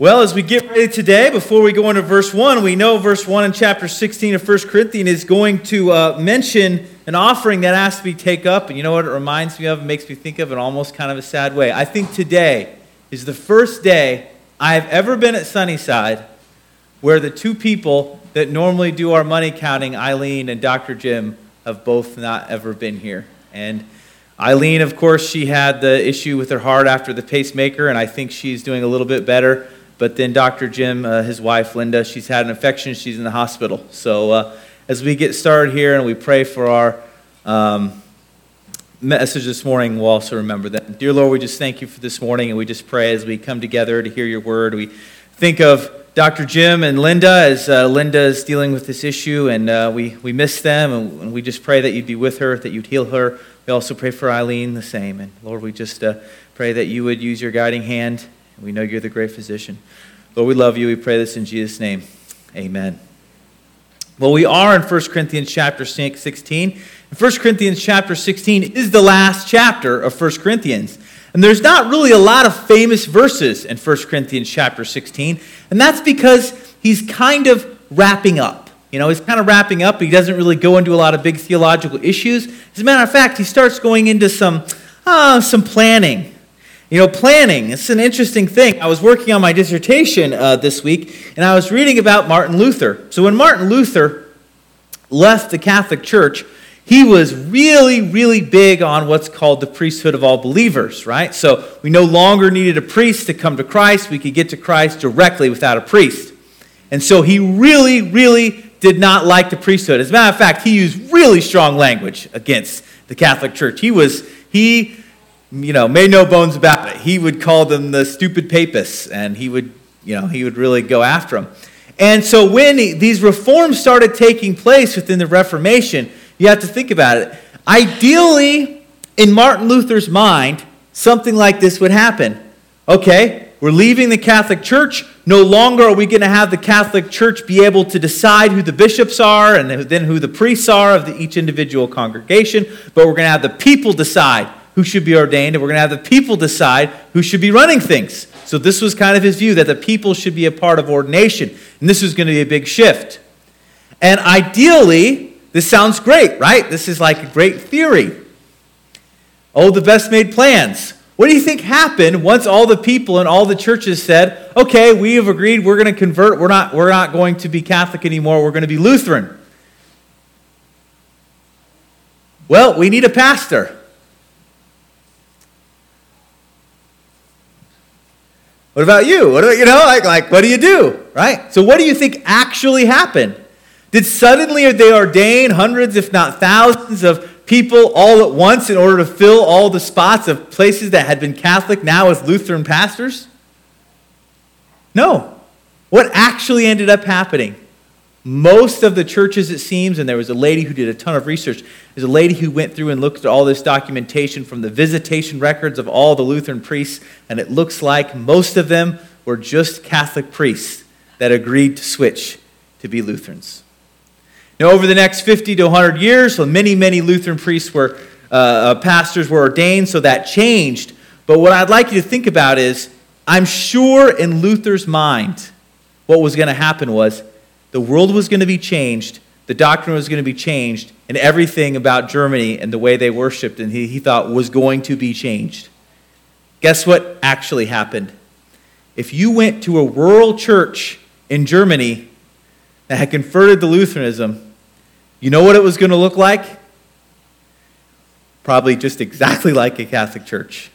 Well, as we get ready today, before we go into verse 1, we know verse 1 in chapter 16 of 1 Corinthians is going to uh, mention an offering that has to be taken up. And you know what it reminds me of? It makes me think of in almost kind of a sad way. I think today is the first day I have ever been at Sunnyside where the two people that normally do our money counting, Eileen and Dr. Jim, have both not ever been here. And Eileen, of course, she had the issue with her heart after the pacemaker, and I think she's doing a little bit better. But then Dr. Jim, uh, his wife Linda, she's had an infection. She's in the hospital. So uh, as we get started here and we pray for our um, message this morning, we'll also remember that. Dear Lord, we just thank you for this morning, and we just pray as we come together to hear your word. We think of Dr. Jim and Linda as uh, Linda is dealing with this issue, and uh, we, we miss them, and, and, we just pray that you'd be with her, that you'd heal her. We also pray for Eileen the same. And Lord, we just uh, pray that you would use your guiding hand we know you're the great physician. Lord, we love you. We pray this in Jesus' name. Amen. Well, we are in 1 Corinthians chapter 16. 1 Corinthians chapter 16 is the last chapter of 1 Corinthians. And there's not really a lot of famous verses in 1 Corinthians chapter 16. And that's because he's kind of wrapping up. You know, he's kind of wrapping up. He doesn't really go into a lot of big theological issues. As a matter of fact, he starts going into some, uh, some planning you know, planning, it's an interesting thing. I was working on my dissertation uh, this week, and I was reading about Martin Luther. So, when Martin Luther left the Catholic Church, he was really, really big on what's called the priesthood of all believers, right? So, we no longer needed a priest to come to Christ. We could get to Christ directly without a priest. And so, he really, really did not like the priesthood. As a matter of fact, he used really strong language against the Catholic Church. He was, he you know, made no bones about it. He would call them the stupid papists, and he would, you know, he would really go after them. And so when he, these reforms started taking place within the Reformation, you have to think about it. Ideally, in Martin Luther's mind, something like this would happen. Okay, we're leaving the Catholic Church. No longer are we going to have the Catholic Church be able to decide who the bishops are and then who the priests are of the, each individual congregation, but we're going to have the people decide who should be ordained, and we're going to have the people decide who should be running things. So, this was kind of his view that the people should be a part of ordination. And this was going to be a big shift. And ideally, this sounds great, right? This is like a great theory. Oh, the best made plans. What do you think happened once all the people and all the churches said, okay, we have agreed we're going to convert, we're not, we're not going to be Catholic anymore, we're going to be Lutheran? Well, we need a pastor. What about you? What about, you know, like, like, what do you do? Right? So, what do you think actually happened? Did suddenly they ordain hundreds, if not thousands, of people all at once in order to fill all the spots of places that had been Catholic now with Lutheran pastors? No. What actually ended up happening? Most of the churches, it seems, and there was a lady who did a ton of research. There's a lady who went through and looked at all this documentation from the visitation records of all the Lutheran priests, and it looks like most of them were just Catholic priests that agreed to switch to be Lutherans. Now, over the next 50 to 100 years, so many, many Lutheran priests were, uh, uh, pastors were ordained, so that changed. But what I'd like you to think about is I'm sure in Luther's mind, what was going to happen was the world was going to be changed, the doctrine was going to be changed, and everything about Germany and the way they worshiped and he, he thought was going to be changed. Guess what actually happened? If you went to a rural church in Germany that had converted to Lutheranism, you know what it was going to look like? Probably just exactly like a Catholic church.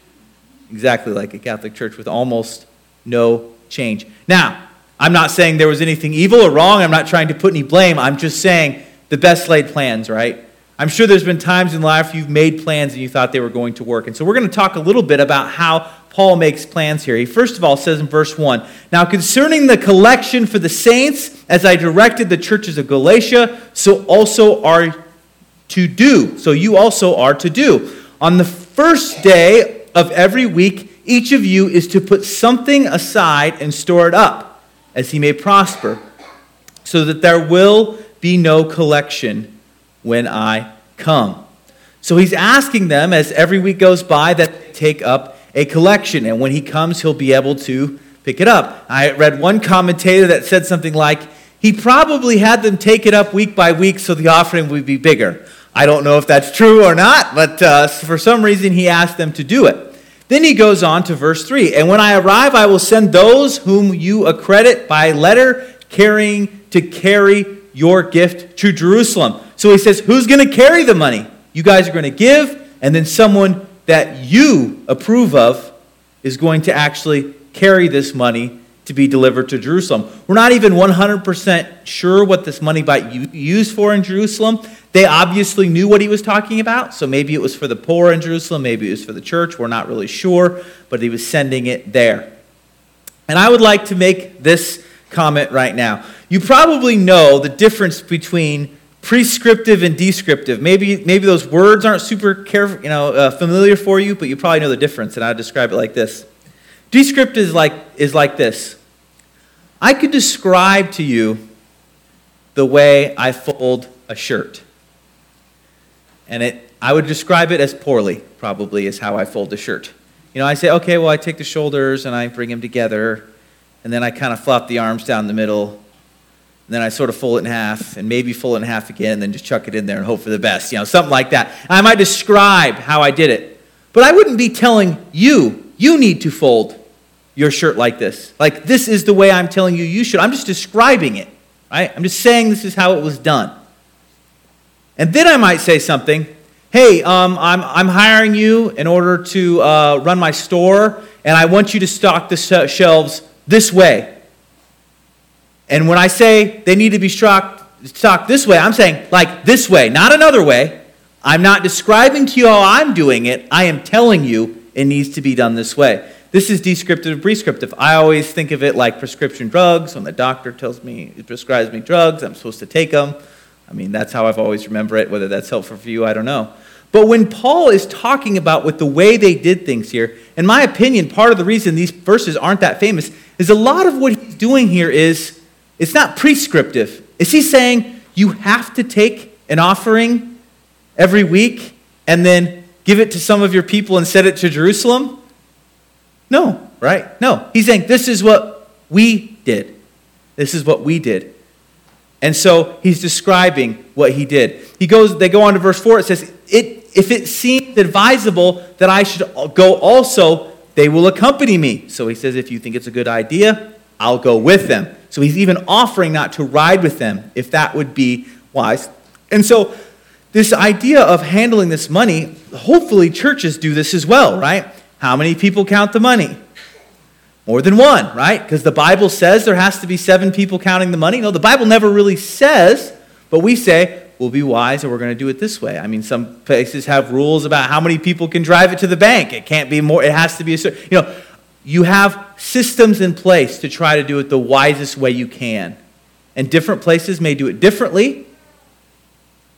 Exactly like a Catholic church with almost no change. Now, I'm not saying there was anything evil or wrong. I'm not trying to put any blame. I'm just saying the best laid plans, right? I'm sure there's been times in life you've made plans and you thought they were going to work. And so we're going to talk a little bit about how Paul makes plans here. He first of all says in verse 1 Now concerning the collection for the saints, as I directed the churches of Galatia, so also are to do. So you also are to do. On the first day of every week, each of you is to put something aside and store it up as he may prosper, so that there will be no collection when I come. So he's asking them, as every week goes by, that they take up a collection. And when he comes, he'll be able to pick it up. I read one commentator that said something like, he probably had them take it up week by week so the offering would be bigger. I don't know if that's true or not, but uh, for some reason he asked them to do it. Then he goes on to verse 3 And when I arrive, I will send those whom you accredit by letter carrying to carry your gift to Jerusalem. So he says, Who's going to carry the money? You guys are going to give, and then someone that you approve of is going to actually carry this money to be delivered to Jerusalem. We're not even 100% sure what this money might be used for in Jerusalem. They obviously knew what he was talking about, so maybe it was for the poor in Jerusalem, maybe it was for the church. We're not really sure, but he was sending it there. And I would like to make this comment right now. You probably know the difference between prescriptive and descriptive. Maybe, maybe those words aren't super careful, you know, uh, familiar for you, but you probably know the difference, and I'll describe it like this. Descriptive is like, is like this I could describe to you the way I fold a shirt. And it, I would describe it as poorly, probably, is how I fold a shirt. You know, I say, okay, well, I take the shoulders and I bring them together, and then I kind of flop the arms down the middle, and then I sort of fold it in half, and maybe fold it in half again, and then just chuck it in there and hope for the best, you know, something like that. I might describe how I did it. But I wouldn't be telling you, you need to fold your shirt like this. Like, this is the way I'm telling you you should. I'm just describing it, right? I'm just saying this is how it was done. And then I might say something hey, um, I'm, I'm hiring you in order to uh, run my store, and I want you to stock the shelves this way. And when I say they need to be stocked, stocked this way, I'm saying like this way, not another way. I'm not describing to you how I'm doing it. I am telling you it needs to be done this way. This is descriptive prescriptive. I always think of it like prescription drugs. When the doctor tells me, prescribes me drugs, I'm supposed to take them. I mean, that's how I've always remembered it. Whether that's helpful for you, I don't know. But when Paul is talking about with the way they did things here, in my opinion, part of the reason these verses aren't that famous is a lot of what he's doing here is it's not prescriptive. Is he saying you have to take an offering every week and then give it to some of your people and send it to Jerusalem? No, right? No. He's saying this is what we did. This is what we did. And so he's describing what he did. He goes, they go on to verse 4. It says, it, If it seems advisable that I should go also, they will accompany me. So he says, If you think it's a good idea, I'll go with them. So he's even offering not to ride with them if that would be wise. And so this idea of handling this money, hopefully churches do this as well, right? How many people count the money? More than one, right? Because the Bible says there has to be seven people counting the money. No, the Bible never really says, but we say, we'll be wise and we're going to do it this way. I mean, some places have rules about how many people can drive it to the bank. It can't be more, it has to be a certain, you know, you have systems in place to try to do it the wisest way you can. And different places may do it differently,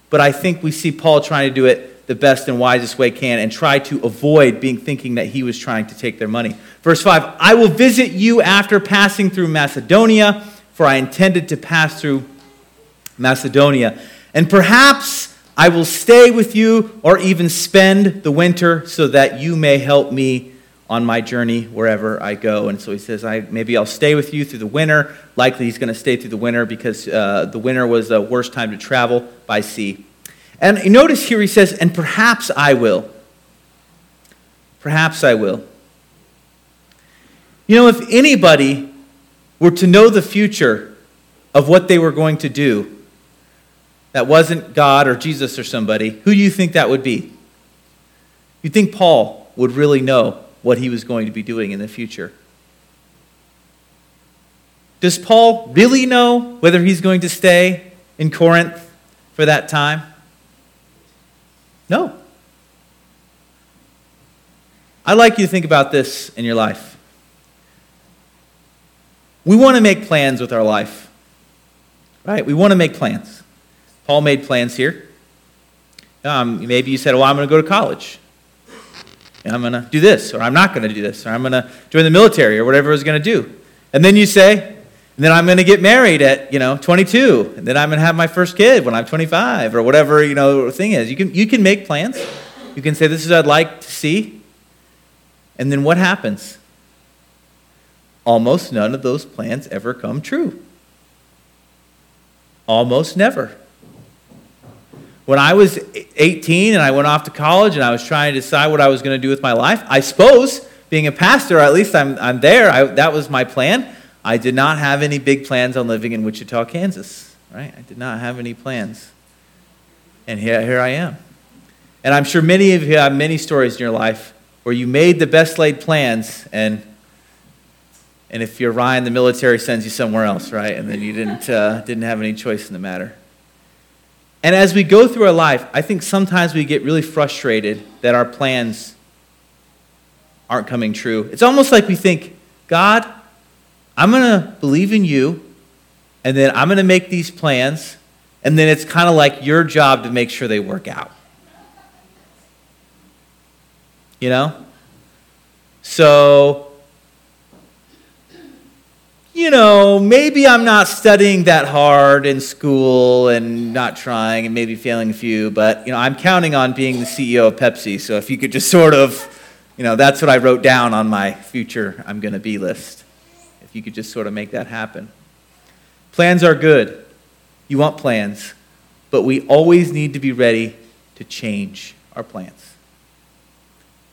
but I think we see Paul trying to do it the best and wisest way can and try to avoid being thinking that he was trying to take their money. Verse 5 I will visit you after passing through Macedonia, for I intended to pass through Macedonia. And perhaps I will stay with you or even spend the winter so that you may help me on my journey wherever I go. And so he says, I, maybe I'll stay with you through the winter. Likely he's going to stay through the winter because uh, the winter was the worst time to travel by sea. And notice here he says, and perhaps I will. Perhaps I will. You know, if anybody were to know the future of what they were going to do, that wasn't God or Jesus or somebody, who do you think that would be? You think Paul would really know what he was going to be doing in the future? Does Paul really know whether he's going to stay in Corinth for that time? No. I'd like you to think about this in your life. We want to make plans with our life, right? We want to make plans. Paul made plans here. Um, maybe you said, Well, I'm going to go to college. And I'm going to do this, or I'm not going to do this, or I'm going to join the military, or whatever I was going to do. And then you say, and then I'm going to get married at, you know, 22. And then I'm going to have my first kid when I'm 25 or whatever, you know, thing is. You can, you can make plans. You can say, this is what I'd like to see. And then what happens? almost none of those plans ever come true. Almost never. When I was 18 and I went off to college and I was trying to decide what I was going to do with my life, I suppose being a pastor, at least I'm, I'm there, I, that was my plan. I did not have any big plans on living in Wichita, Kansas, right? I did not have any plans. And here, here I am. And I'm sure many of you have many stories in your life where you made the best laid plans and and if you're Ryan, the military sends you somewhere else, right? And then you didn't, uh, didn't have any choice in the matter. And as we go through our life, I think sometimes we get really frustrated that our plans aren't coming true. It's almost like we think, God, I'm going to believe in you, and then I'm going to make these plans, and then it's kind of like your job to make sure they work out. You know? So you know, maybe I'm not studying that hard in school and not trying and maybe failing a few, but, you know, I'm counting on being the CEO of Pepsi. So if you could just sort of, you know, that's what I wrote down on my future I'm going to be list. If you could just sort of make that happen. Plans are good. You want plans, but we always need to be ready to change our plans.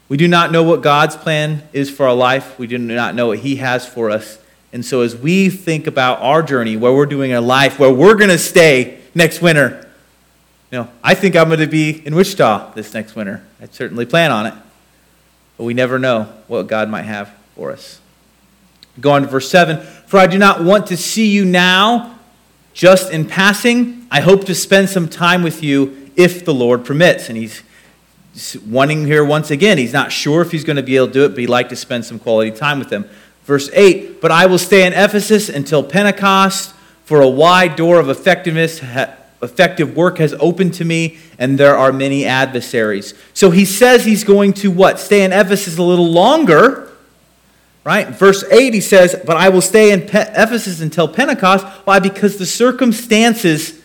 We do not know what God's plan is for our life. We do not know what He has for us. And so, as we think about our journey, where we're doing our life, where we're going to stay next winter, you know, I think I'm going to be in Wichita this next winter. I certainly plan on it. But we never know what God might have for us. Go on to verse 7 For I do not want to see you now just in passing. I hope to spend some time with you if the Lord permits. And he's wanting here once again. He's not sure if he's going to be able to do it, but he'd like to spend some quality time with them. Verse 8 But I will stay in Ephesus until Pentecost, for a wide door of effectiveness, effective work has opened to me, and there are many adversaries. So he says he's going to what? Stay in Ephesus a little longer. Right? Verse 8, he says, But I will stay in Pe- Ephesus until Pentecost. Why? Because the circumstances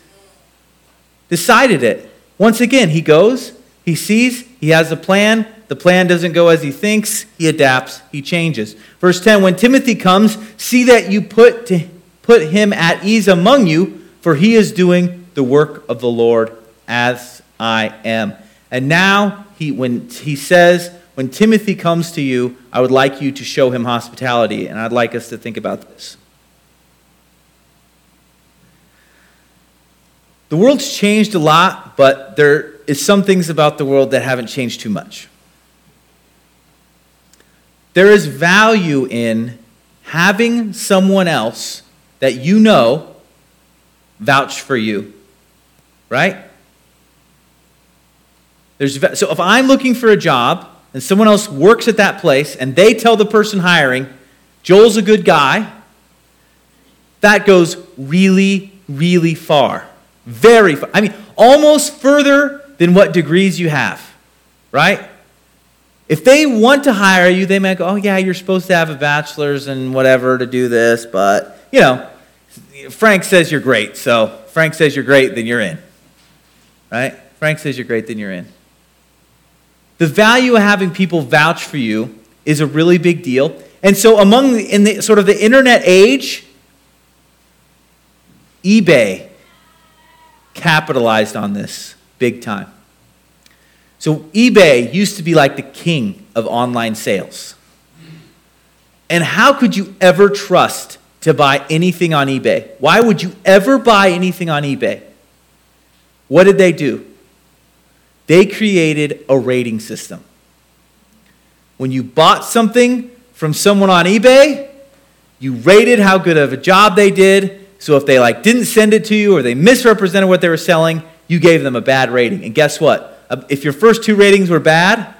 decided it. Once again, he goes, he sees, he has a plan, the plan doesn't go as he thinks, he adapts, he changes. Verse 10 When Timothy comes, see that you put, to, put him at ease among you, for he is doing the work of the Lord as I am. And now, he, when he says, When Timothy comes to you, I would like you to show him hospitality. And I'd like us to think about this. The world's changed a lot, but there is some things about the world that haven't changed too much. There is value in having someone else that you know vouch for you, right? There's, so if I'm looking for a job and someone else works at that place and they tell the person hiring, Joel's a good guy, that goes really, really far. Very far. I mean, almost further than what degrees you have, right? If they want to hire you, they might go, oh, yeah, you're supposed to have a bachelor's and whatever to do this, but, you know, Frank says you're great. So Frank says you're great, then you're in. Right? Frank says you're great, then you're in. The value of having people vouch for you is a really big deal. And so among the, in the sort of the internet age, eBay capitalized on this big time. So eBay used to be like the king of online sales. And how could you ever trust to buy anything on eBay? Why would you ever buy anything on eBay? What did they do? They created a rating system. When you bought something from someone on eBay, you rated how good of a job they did. So if they like didn't send it to you or they misrepresented what they were selling, you gave them a bad rating. And guess what? Uh, if your first two ratings were bad,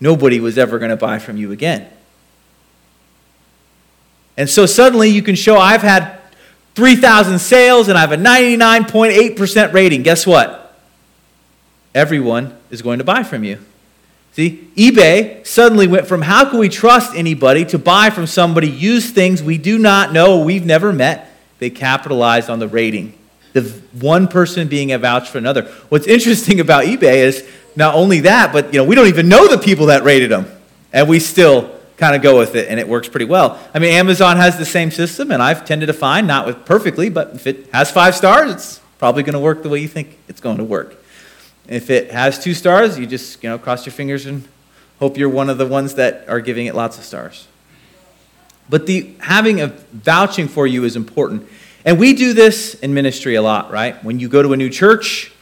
nobody was ever going to buy from you again. And so suddenly you can show I've had 3,000 sales and I have a 99.8% rating. Guess what? Everyone is going to buy from you. See, eBay suddenly went from how can we trust anybody to buy from somebody, use things we do not know, we've never met. They capitalized on the rating the one person being a vouch for another. What's interesting about eBay is not only that, but you know, we don't even know the people that rated them. And we still kind of go with it, and it works pretty well. I mean, Amazon has the same system, and I've tended to find, not with perfectly, but if it has five stars, it's probably going to work the way you think it's going to work. If it has two stars, you just you know cross your fingers and hope you're one of the ones that are giving it lots of stars. But the having a vouching for you is important. And we do this in ministry a lot, right? When you go to a new church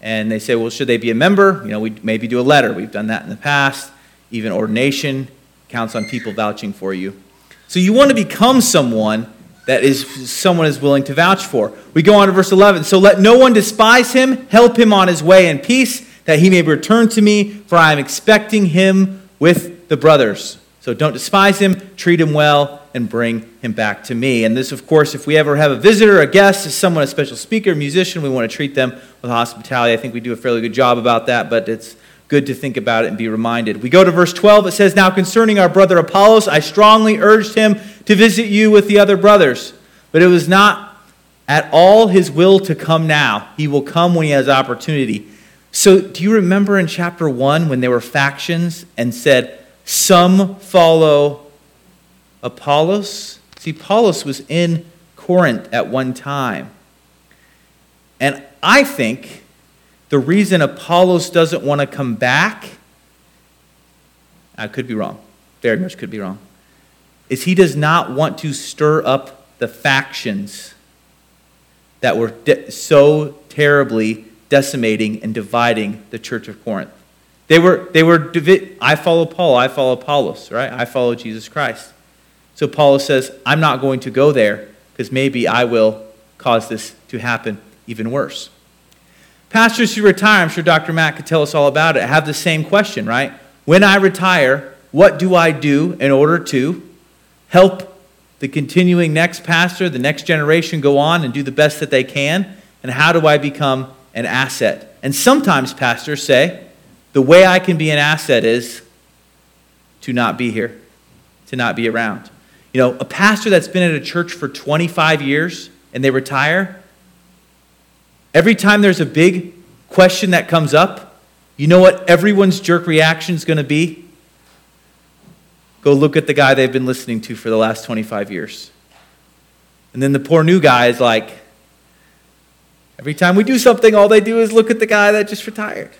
and they say, well, should they be a member? You know, we maybe do a letter. We've done that in the past. Even ordination counts on people vouching for you. So you want to become someone that is someone is willing to vouch for. We go on to verse 11. So let no one despise him, help him on his way in peace, that he may return to me, for I am expecting him with the brothers. So don't despise him, treat him well, and bring him back to me. And this, of course, if we ever have a visitor, a guest, someone, a special speaker, a musician, we want to treat them with hospitality. I think we do a fairly good job about that, but it's good to think about it and be reminded. We go to verse 12. It says, Now concerning our brother Apollos, I strongly urged him to visit you with the other brothers, but it was not at all his will to come now. He will come when he has opportunity. So, do you remember in chapter 1 when there were factions and said, some follow Apollos. See, Apollos was in Corinth at one time. And I think the reason Apollos doesn't want to come back, I could be wrong, very much could be wrong, is he does not want to stir up the factions that were de- so terribly decimating and dividing the church of Corinth. They were, they were, I follow Paul, I follow Apollos, right? I follow Jesus Christ. So Paul says, I'm not going to go there because maybe I will cause this to happen even worse. Pastors who retire, I'm sure Dr. Matt could tell us all about it, have the same question, right? When I retire, what do I do in order to help the continuing next pastor, the next generation go on and do the best that they can? And how do I become an asset? And sometimes pastors say, the way I can be an asset is to not be here, to not be around. You know, a pastor that's been at a church for 25 years and they retire, every time there's a big question that comes up, you know what everyone's jerk reaction is going to be? Go look at the guy they've been listening to for the last 25 years. And then the poor new guy is like, every time we do something, all they do is look at the guy that just retired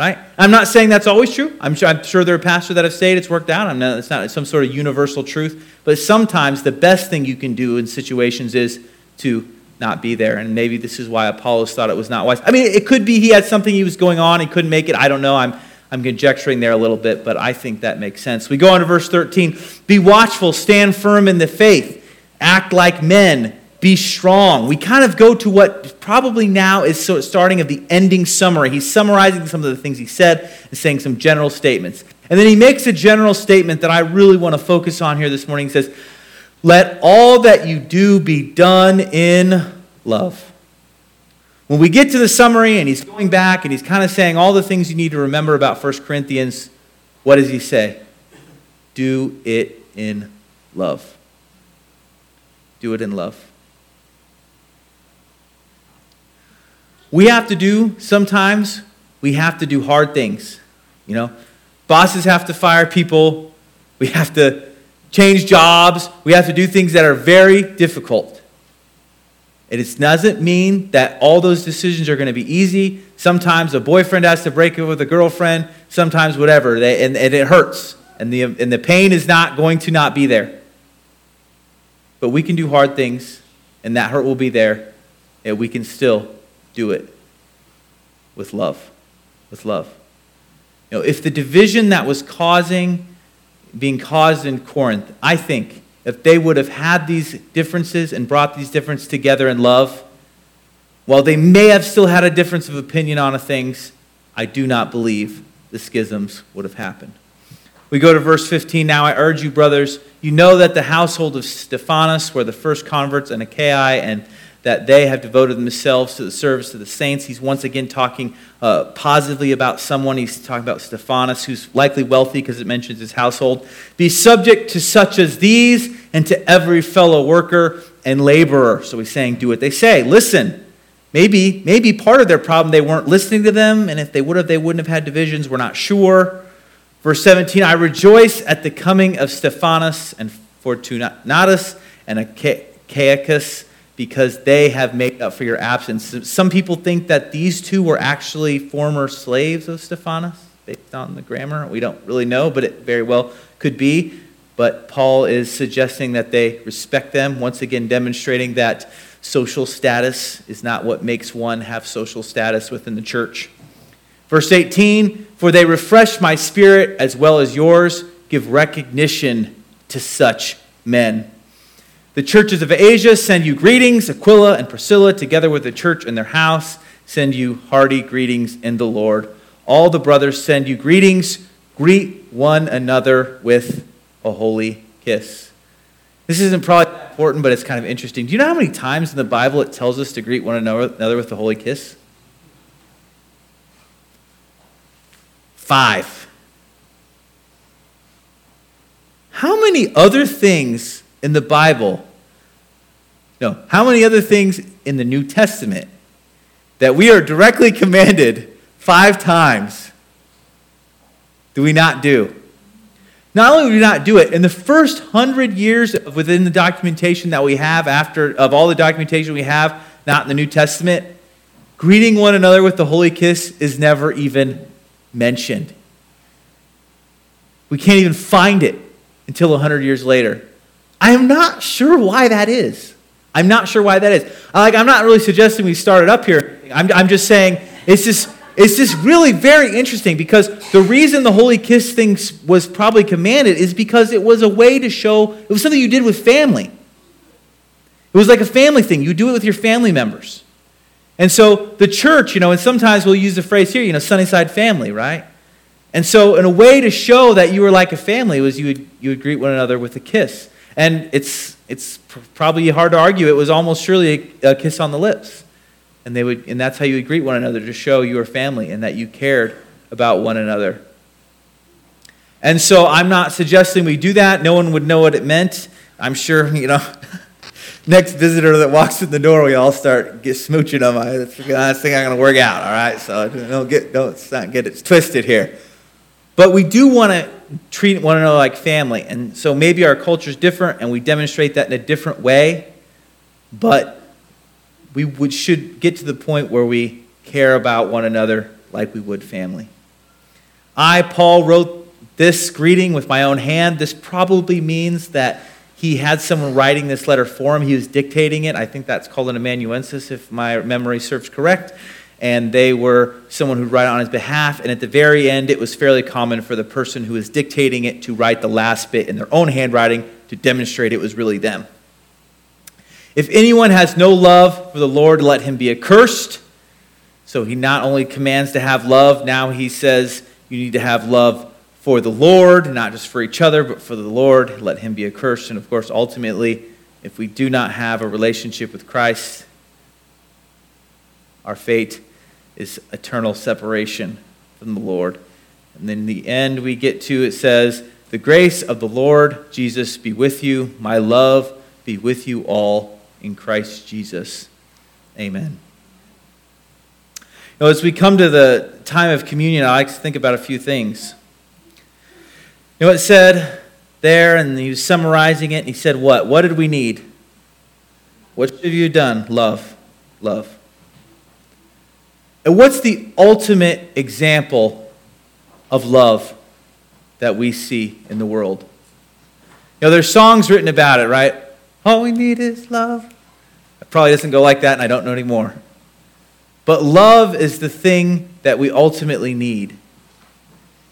right? I'm not saying that's always true. I'm sure, I'm sure there are pastors that have said it's worked out. Not, it's not some sort of universal truth. But sometimes the best thing you can do in situations is to not be there. And maybe this is why Apollos thought it was not wise. I mean, it could be he had something he was going on, he couldn't make it. I don't know. I'm, I'm conjecturing there a little bit, but I think that makes sense. We go on to verse 13 Be watchful, stand firm in the faith, act like men be strong. We kind of go to what probably now is starting of the ending summary. He's summarizing some of the things he said and saying some general statements. And then he makes a general statement that I really want to focus on here this morning. He says, Let all that you do be done in love. When we get to the summary and he's going back and he's kind of saying all the things you need to remember about 1 Corinthians, what does he say? Do it in love. Do it in love. we have to do sometimes we have to do hard things you know bosses have to fire people we have to change jobs. We have to do things that are very difficult. And it doesn't mean that all those decisions are going to be easy. Sometimes a boyfriend has to break up with a girlfriend. Sometimes whatever. And, and it hurts. And the, and the pain is not going to not be there. But we can do hard things and that hurt will be there and we can still do it with love. With love. You know, if the division that was causing, being caused in Corinth, I think, if they would have had these differences and brought these differences together in love, while they may have still had a difference of opinion on things, I do not believe the schisms would have happened. We go to verse 15 now. I urge you, brothers, you know that the household of Stephanas were the first converts in Achaia, and that they have devoted themselves to the service of the saints. He's once again talking uh, positively about someone. He's talking about Stephanas, who's likely wealthy because it mentions his household. Be subject to such as these and to every fellow worker and laborer. So he's saying, do what they say. Listen. Maybe, maybe part of their problem, they weren't listening to them, and if they would have, they wouldn't have had divisions. We're not sure. Verse 17 I rejoice at the coming of Stephanas and Fortunatus and Achaicus because they have made up for your absence. Some people think that these two were actually former slaves of Stephanas, based on the grammar. We don't really know, but it very well could be. But Paul is suggesting that they respect them, once again demonstrating that social status is not what makes one have social status within the church. Verse 18 For they refresh my spirit as well as yours, give recognition to such men. The churches of Asia send you greetings. Aquila and Priscilla, together with the church in their house, send you hearty greetings in the Lord. All the brothers send you greetings. Greet one another with a holy kiss. This isn't probably important, but it's kind of interesting. Do you know how many times in the Bible it tells us to greet one another with a holy kiss? Five. How many other things in the Bible no. How many other things in the New Testament that we are directly commanded five times do we not do? Not only do we not do it, in the first hundred years within the documentation that we have, after of all the documentation we have, not in the New Testament, greeting one another with the holy kiss is never even mentioned. We can't even find it until 100 years later. I am not sure why that is. I'm not sure why that is. Like, I'm not really suggesting we start it up here. I'm, I'm just saying it's just, it's just really very interesting because the reason the holy kiss thing was probably commanded is because it was a way to show, it was something you did with family. It was like a family thing. You do it with your family members. And so the church, you know, and sometimes we'll use the phrase here, you know, Sunnyside family, right? And so, in a way to show that you were like a family was you would, you would greet one another with a kiss. And it's, it's probably hard to argue. It was almost surely a, a kiss on the lips. And, they would, and that's how you would greet one another to show you were family and that you cared about one another. And so I'm not suggesting we do that. No one would know what it meant. I'm sure, you know, next visitor that walks in the door, we all start get smooching them. That's the last thing I'm going to work out, all right? So don't get, don't get it twisted here. But we do want to treat one another like family. And so maybe our culture is different and we demonstrate that in a different way, but we would, should get to the point where we care about one another like we would family. I, Paul, wrote this greeting with my own hand. This probably means that he had someone writing this letter for him. He was dictating it. I think that's called an amanuensis, if my memory serves correct and they were someone who'd write on his behalf. And at the very end, it was fairly common for the person who was dictating it to write the last bit in their own handwriting to demonstrate it was really them. If anyone has no love for the Lord, let him be accursed. So he not only commands to have love, now he says you need to have love for the Lord, not just for each other, but for the Lord. Let him be accursed. And of course, ultimately, if we do not have a relationship with Christ, our fate is eternal separation from the Lord. And then the end, we get to it says, The grace of the Lord Jesus be with you. My love be with you all in Christ Jesus. Amen. Now, as we come to the time of communion, I like to think about a few things. You know, it said there, and he was summarizing it, and he said, What? What did we need? What have you have done? Love. Love. And what's the ultimate example of love that we see in the world? You know, there's songs written about it, right? All we need is love. It probably doesn't go like that, and I don't know anymore. But love is the thing that we ultimately need.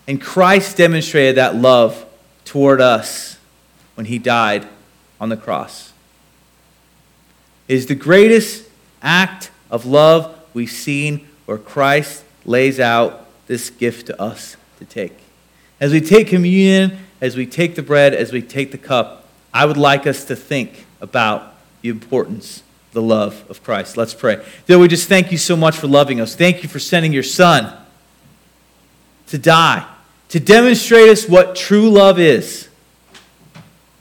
And Christ demonstrated that love toward us when he died on the cross. It is the greatest act of love we've seen where Christ lays out this gift to us to take. As we take communion, as we take the bread, as we take the cup, I would like us to think about the importance, the love of Christ. Let's pray. Dear, we just thank you so much for loving us. Thank you for sending your Son to die, to demonstrate us what true love is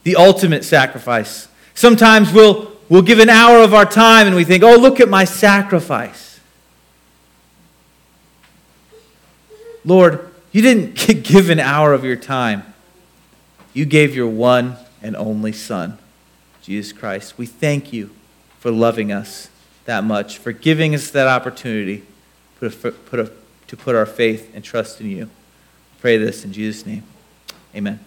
the ultimate sacrifice. Sometimes we'll, we'll give an hour of our time and we think, oh, look at my sacrifice. Lord, you didn't give an hour of your time. You gave your one and only Son, Jesus Christ. We thank you for loving us that much, for giving us that opportunity put a, put a, to put our faith and trust in you. Pray this in Jesus' name. Amen.